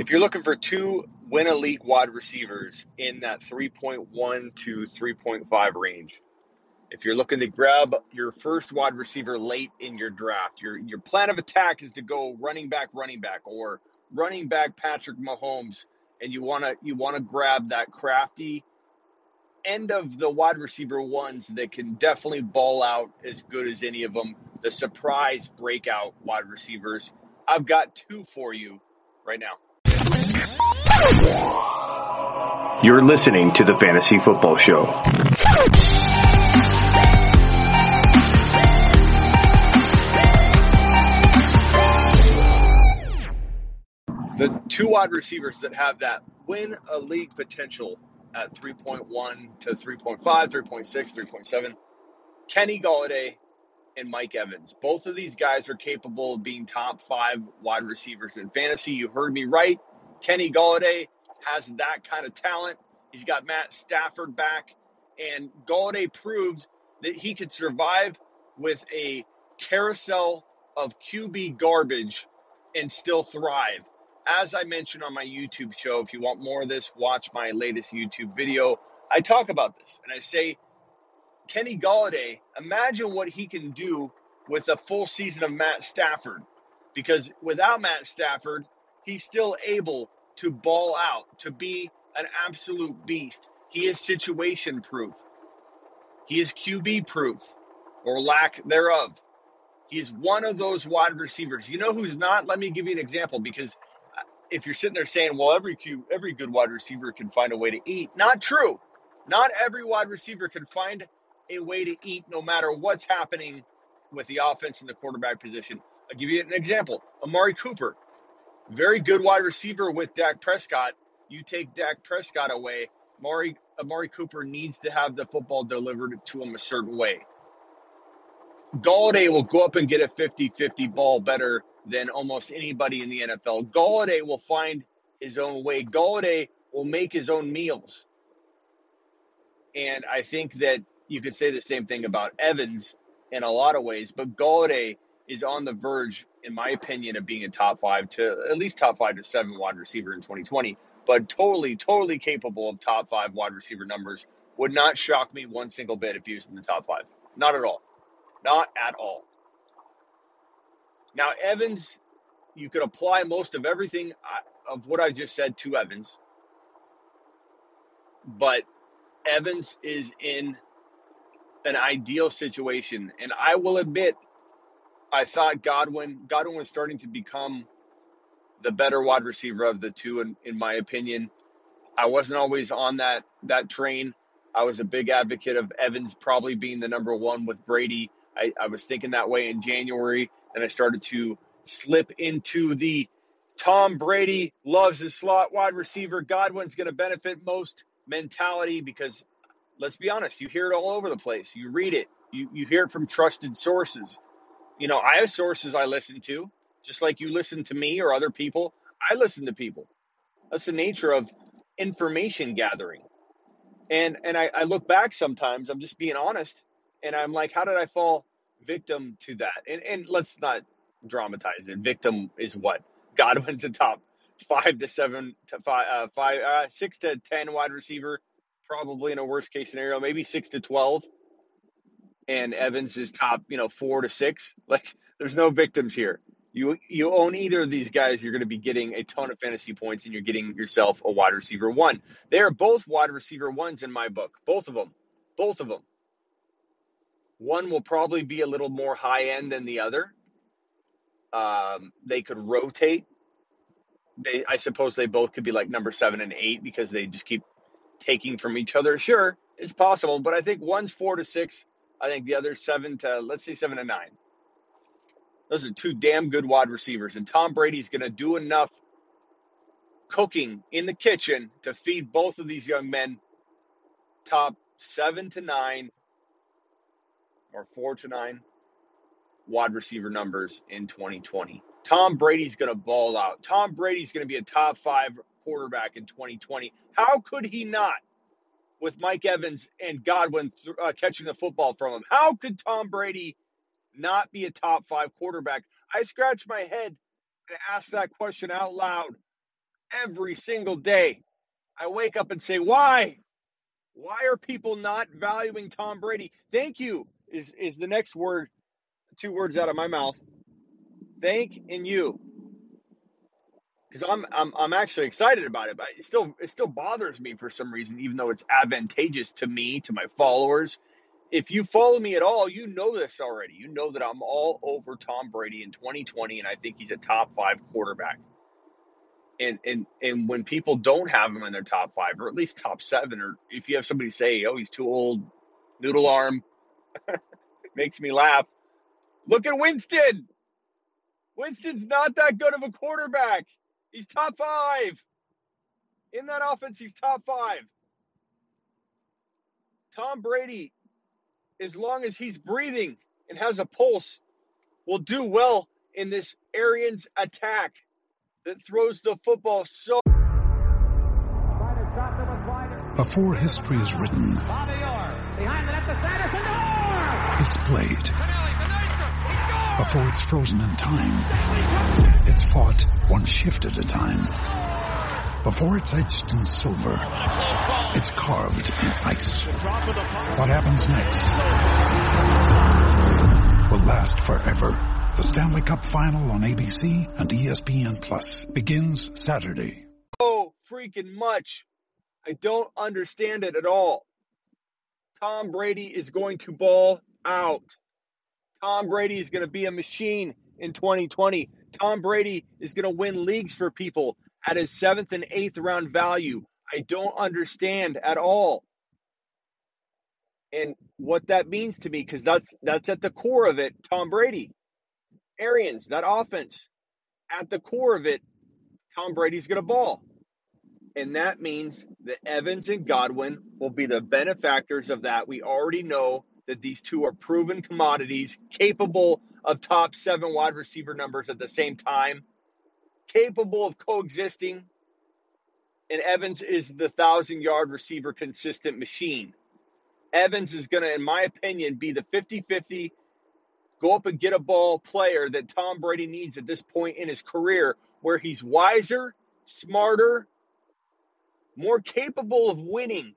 If you're looking for two win a league wide receivers in that 3.1 to 3.5 range, if you're looking to grab your first wide receiver late in your draft, your your plan of attack is to go running back, running back, or running back Patrick Mahomes, and you wanna you wanna grab that crafty end of the wide receiver ones that can definitely ball out as good as any of them. The surprise breakout wide receivers. I've got two for you right now. You're listening to the Fantasy Football Show. The two wide receivers that have that win a league potential at 3.1 to 3.5, 3.6, 3.7, Kenny Golladay and Mike Evans. Both of these guys are capable of being top five wide receivers in fantasy. You heard me right. Kenny Golladay has that kind of talent. He's got Matt Stafford back, and Golladay proved that he could survive with a carousel of QB garbage and still thrive. As I mentioned on my YouTube show, if you want more of this, watch my latest YouTube video. I talk about this and I say, Kenny Golladay, imagine what he can do with a full season of Matt Stafford. Because without Matt Stafford, he's still able to ball out, to be an absolute beast. He is situation proof. He is QB proof or lack thereof. He's one of those wide receivers. You know who's not? Let me give you an example because uh, if you're sitting there saying, well, every Q, every good wide receiver can find a way to eat, not true. Not every wide receiver can find a way to eat no matter what's happening with the offense and the quarterback position. I'll give you an example. Amari Cooper, very good wide receiver with Dak Prescott. You take Dak Prescott away, Amari, Amari Cooper needs to have the football delivered to him a certain way. Golladay will go up and get a 50-50 ball better than almost anybody in the NFL. Golladay will find his own way. Golladay will make his own meals. And I think that you could say the same thing about Evans in a lot of ways, but Golladay is on the verge, in my opinion, of being a top five to at least top five to seven wide receiver in 2020, but totally, totally capable of top five wide receiver numbers. Would not shock me one single bit if he was in the top five. Not at all. Not at all. Now, Evans, you could apply most of everything uh, of what I just said to Evans, but Evans is in an ideal situation. And I will admit, I thought Godwin Godwin was starting to become the better wide receiver of the two, in, in my opinion. I wasn't always on that that train. I was a big advocate of Evans probably being the number one with Brady. I, I was thinking that way in January, and I started to slip into the Tom Brady loves his slot wide receiver. Godwin's going to benefit most mentality because let's be honest, you hear it all over the place. You read it, you, you hear it from trusted sources. You know, I have sources I listen to, just like you listen to me or other people. I listen to people. That's the nature of information gathering. And and I, I look back sometimes, I'm just being honest, and I'm like, how did I fall victim to that? And and let's not dramatize it. Victim is what? Godwin's a top five to seven to five, uh, five, uh, six to ten wide receiver probably in a worst case scenario, maybe six to 12. And Evans is top, you know, four to six. Like there's no victims here. You you own either of these guys, you're going to be getting a ton of fantasy points, and you're getting yourself a wide receiver one. They are both wide receiver ones in my book, both of them, both of them. One will probably be a little more high end than the other. Um, they could rotate. They, I suppose, they both could be like number seven and eight because they just keep taking from each other. Sure, it's possible, but I think one's four to six. I think the other seven to let's say seven to nine. Those are two damn good wide receivers, and Tom Brady's going to do enough cooking in the kitchen to feed both of these young men top seven to nine or four to nine wide receiver numbers in 2020. Tom Brady's going to ball out. Tom Brady's going to be a top five quarterback in 2020. How could he not with Mike Evans and Godwin uh, catching the football from him? How could Tom Brady not be a top five quarterback? I scratch my head and ask that question out loud every single day. I wake up and say, why? Why are people not valuing Tom Brady? Thank you is is the next word, two words out of my mouth. Thank and you. Because I'm I'm I'm actually excited about it, but it still it still bothers me for some reason, even though it's advantageous to me, to my followers. If you follow me at all, you know this already. You know that I'm all over Tom Brady in 2020, and I think he's a top five quarterback. And and and when people don't have him in their top five, or at least top seven, or if you have somebody say, "Oh, he's too old," noodle arm, makes me laugh. Look at Winston. Winston's not that good of a quarterback. He's top five. In that offense, he's top five. Tom Brady, as long as he's breathing and has a pulse, will do well in this Arians attack that throws the football so. Before history is written, it's played. Before it's frozen in time, it's fought one shift at a time. Before it's etched in silver, it's carved in ice. What happens next will last forever. The Stanley Cup Final on ABC and ESPN Plus begins Saturday. So freaking much. I don't understand it at all. Tom Brady is going to ball out. Tom Brady is going to be a machine in 2020. Tom Brady is going to win leagues for people at his seventh and eighth round value. I don't understand at all. And what that means to me, because that's that's at the core of it, Tom Brady. Arians, that offense. At the core of it, Tom Brady's gonna ball. And that means that Evans and Godwin will be the benefactors of that. We already know that these two are proven commodities, capable of top seven wide receiver numbers at the same time, capable of coexisting. And Evans is the thousand yard receiver consistent machine. Evans is going to, in my opinion, be the 50 50 go up and get a ball player that Tom Brady needs at this point in his career, where he's wiser, smarter, more capable of winning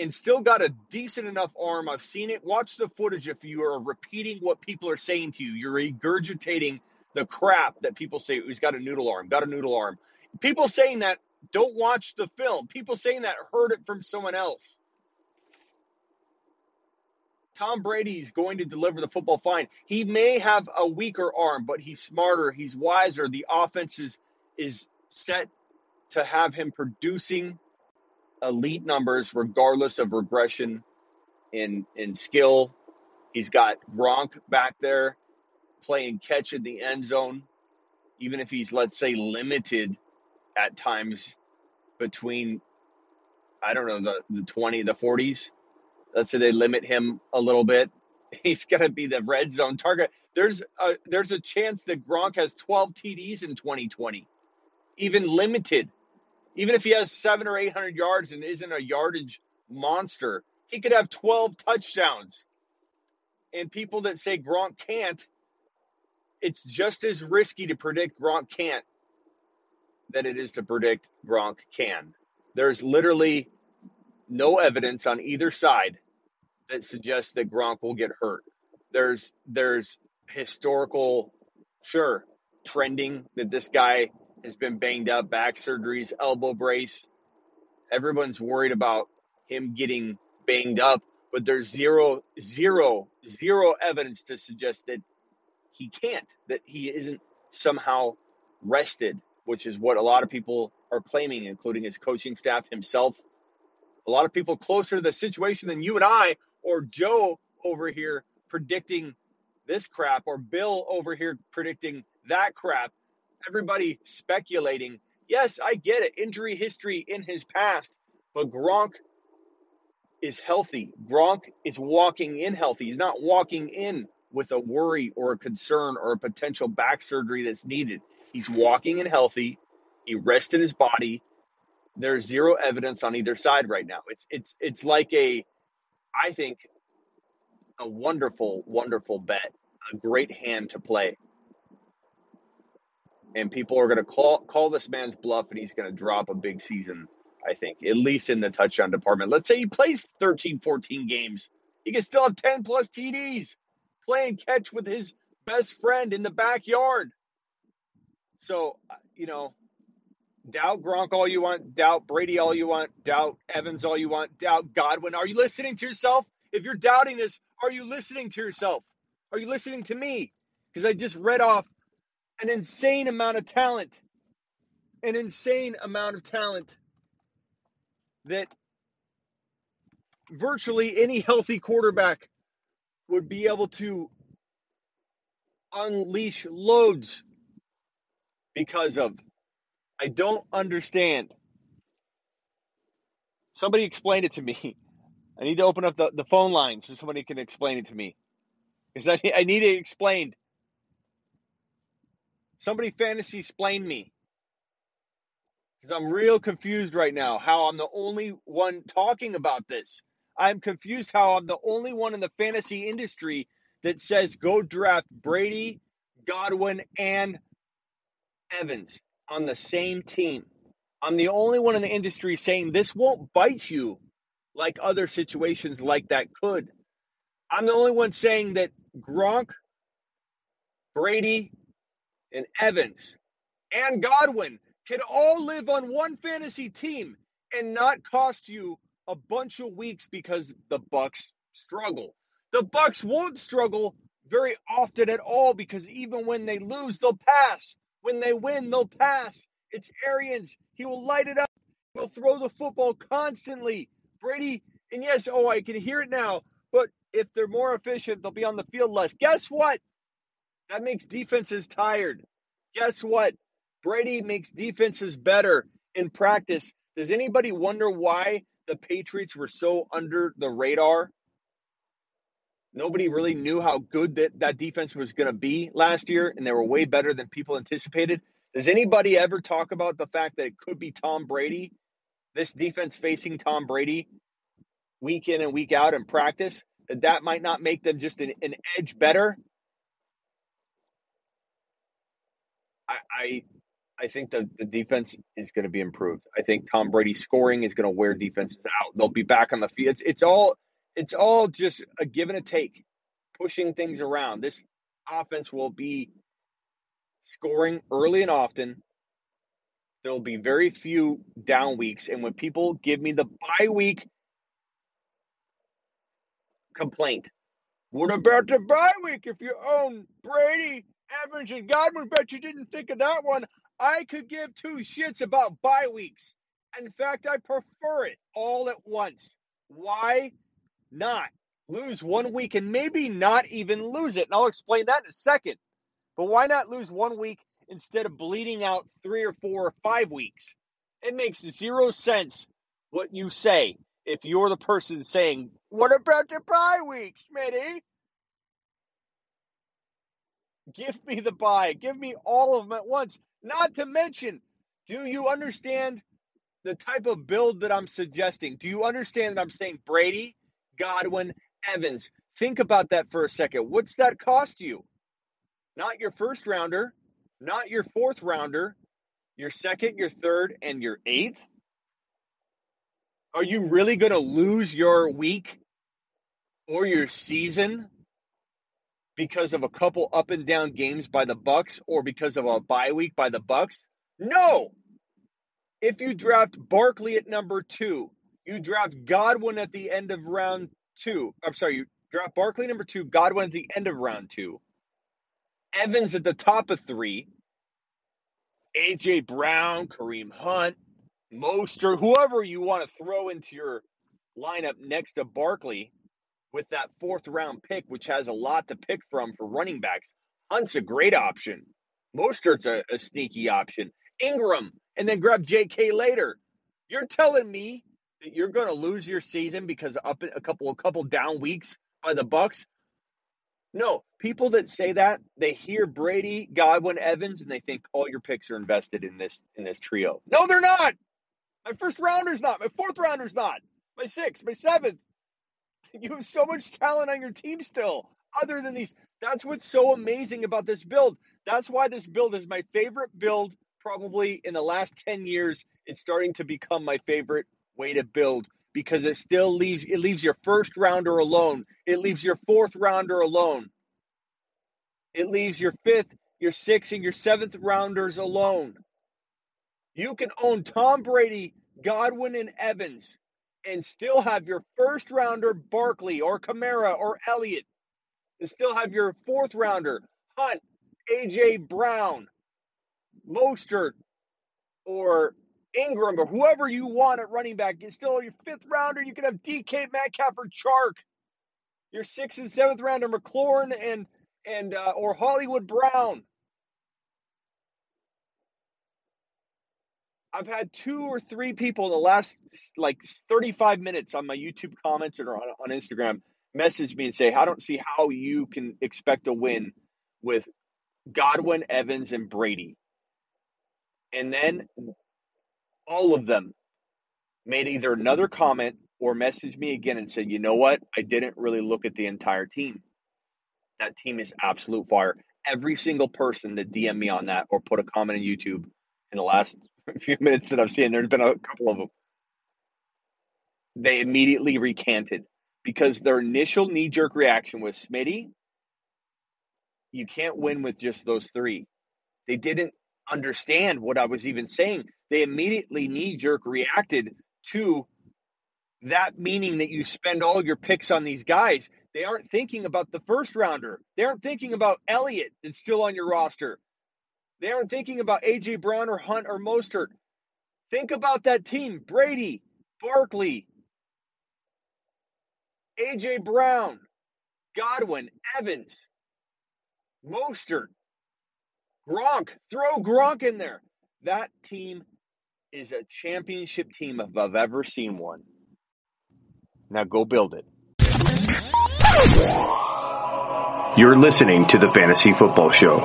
and still got a decent enough arm. I've seen it. Watch the footage if you are repeating what people are saying to you. You're regurgitating the crap that people say. He's got a noodle arm, got a noodle arm. People saying that don't watch the film. People saying that heard it from someone else. Tom Brady is going to deliver the football fine. He may have a weaker arm, but he's smarter, he's wiser. The offense is is set to have him producing elite numbers regardless of regression in in skill. He's got Gronk back there playing catch in the end zone, even if he's let's say limited at times between I don't know the the 20 the 40s. Let's say they limit him a little bit. He's to be the red zone target. There's a there's a chance that Gronk has 12 TDs in 2020, even limited even if he has seven or 800 yards and isn't a yardage monster, he could have 12 touchdowns. And people that say Gronk can't, it's just as risky to predict Gronk can't than it is to predict Gronk can. There's literally no evidence on either side that suggests that Gronk will get hurt. There's there's historical, sure, trending that this guy has been banged up, back surgeries, elbow brace. Everyone's worried about him getting banged up, but there's zero, zero, zero evidence to suggest that he can't, that he isn't somehow rested, which is what a lot of people are claiming, including his coaching staff himself. A lot of people closer to the situation than you and I, or Joe over here predicting this crap, or Bill over here predicting that crap everybody speculating. Yes, I get it. Injury history in his past, but Gronk is healthy. Gronk is walking in healthy. He's not walking in with a worry or a concern or a potential back surgery that's needed. He's walking in healthy. He rested his body. There's zero evidence on either side right now. It's it's it's like a I think a wonderful, wonderful bet, a great hand to play. And people are going to call call this man's bluff, and he's going to drop a big season. I think at least in the touchdown department. Let's say he plays 13, 14 games, he can still have 10 plus TDs, playing catch with his best friend in the backyard. So uh, you know, doubt Gronk all you want, doubt Brady all you want, doubt Evans all you want, doubt Godwin. Are you listening to yourself? If you're doubting this, are you listening to yourself? Are you listening to me? Because I just read off an insane amount of talent. An insane amount of talent that virtually any healthy quarterback would be able to unleash loads because of. I don't understand. Somebody explain it to me. I need to open up the, the phone line so somebody can explain it to me. Because I, I need it explained. Somebody fantasy explain me. Because I'm real confused right now how I'm the only one talking about this. I'm confused how I'm the only one in the fantasy industry that says go draft Brady, Godwin, and Evans on the same team. I'm the only one in the industry saying this won't bite you like other situations like that could. I'm the only one saying that Gronk, Brady, and Evans and Godwin can all live on one fantasy team and not cost you a bunch of weeks because the Bucs struggle. The Bucs won't struggle very often at all because even when they lose, they'll pass. When they win, they'll pass. It's Arians. He will light it up. He'll throw the football constantly. Brady, and yes, oh, I can hear it now, but if they're more efficient, they'll be on the field less. Guess what? That makes defenses tired. Guess what? Brady makes defenses better in practice. Does anybody wonder why the Patriots were so under the radar? Nobody really knew how good that, that defense was going to be last year, and they were way better than people anticipated. Does anybody ever talk about the fact that it could be Tom Brady, this defense facing Tom Brady week in and week out in practice? That that might not make them just an, an edge better? I, I think the, the defense is going to be improved. I think Tom Brady's scoring is going to wear defenses out. They'll be back on the field. It's, it's all it's all just a give and a take, pushing things around. This offense will be scoring early and often. There'll be very few down weeks. And when people give me the bye week complaint, what about the bye week if you own Brady, Evans, and Godwin? Bet you didn't think of that one. I could give two shits about bye weeks. In fact, I prefer it all at once. Why not? Lose one week and maybe not even lose it. And I'll explain that in a second. But why not lose one week instead of bleeding out three or four or five weeks? It makes zero sense what you say if you're the person saying, What about the bye week, Smitty? Give me the bye. Give me all of them at once. Not to mention, do you understand the type of build that I'm suggesting? Do you understand that I'm saying Brady, Godwin, Evans? Think about that for a second. What's that cost you? Not your first rounder, not your fourth rounder, your second, your third, and your eighth? Are you really going to lose your week or your season because of a couple up and down games by the Bucs or because of a bye week by the Bucs? No. If you draft Barkley at number 2, you draft Godwin at the end of round 2. I'm sorry, you draft Barkley number 2, Godwin at the end of round 2. Evans at the top of 3. AJ Brown, Kareem Hunt, Mostert, whoever you want to throw into your lineup next to Barkley with that fourth round pick, which has a lot to pick from for running backs. Hunt's a great option. Mostert's a, a sneaky option. Ingram, and then grab J.K. later. You're telling me that you're going to lose your season because up a couple a couple down weeks by the Bucs. No, people that say that they hear Brady, Godwin, Evans, and they think all your picks are invested in this in this trio. No, they're not. My first rounder's not. My fourth rounder's not. My sixth, my seventh. You have so much talent on your team still, other than these. That's what's so amazing about this build. That's why this build is my favorite build probably in the last 10 years. It's starting to become my favorite way to build because it still leaves it leaves your first rounder alone. It leaves your fourth rounder alone. It leaves your fifth, your sixth, and your seventh rounders alone. You can own Tom Brady, Godwin, and Evans and still have your first rounder, Barkley or Kamara or Elliott, and still have your fourth rounder, Hunt, AJ Brown, Mostert, or Ingram, or whoever you want at running back. It's still have your fifth rounder. You can have DK Metcalf or Chark. Your sixth and seventh rounder, McLaurin and and uh, or Hollywood Brown. I've had two or three people in the last like 35 minutes on my YouTube comments or on, on Instagram message me and say, I don't see how you can expect a win with Godwin, Evans, and Brady. And then all of them made either another comment or messaged me again and said, you know what? I didn't really look at the entire team. That team is absolute fire. Every single person that DM me on that or put a comment on YouTube in the last few minutes that I've seen, there's been a couple of them. They immediately recanted because their initial knee jerk reaction was Smitty, you can't win with just those three. They didn't understand what I was even saying. They immediately knee jerk reacted to that meaning that you spend all your picks on these guys. They aren't thinking about the first rounder. They aren't thinking about Elliott that's still on your roster. They aren't thinking about AJ Brown or Hunt or Mostert. Think about that team: Brady, Barkley, AJ Brown, Godwin, Evans, Mostert, Gronk. Throw Gronk in there. That team is a championship team if I've ever seen one. Now go build it. You're listening to the Fantasy Football Show.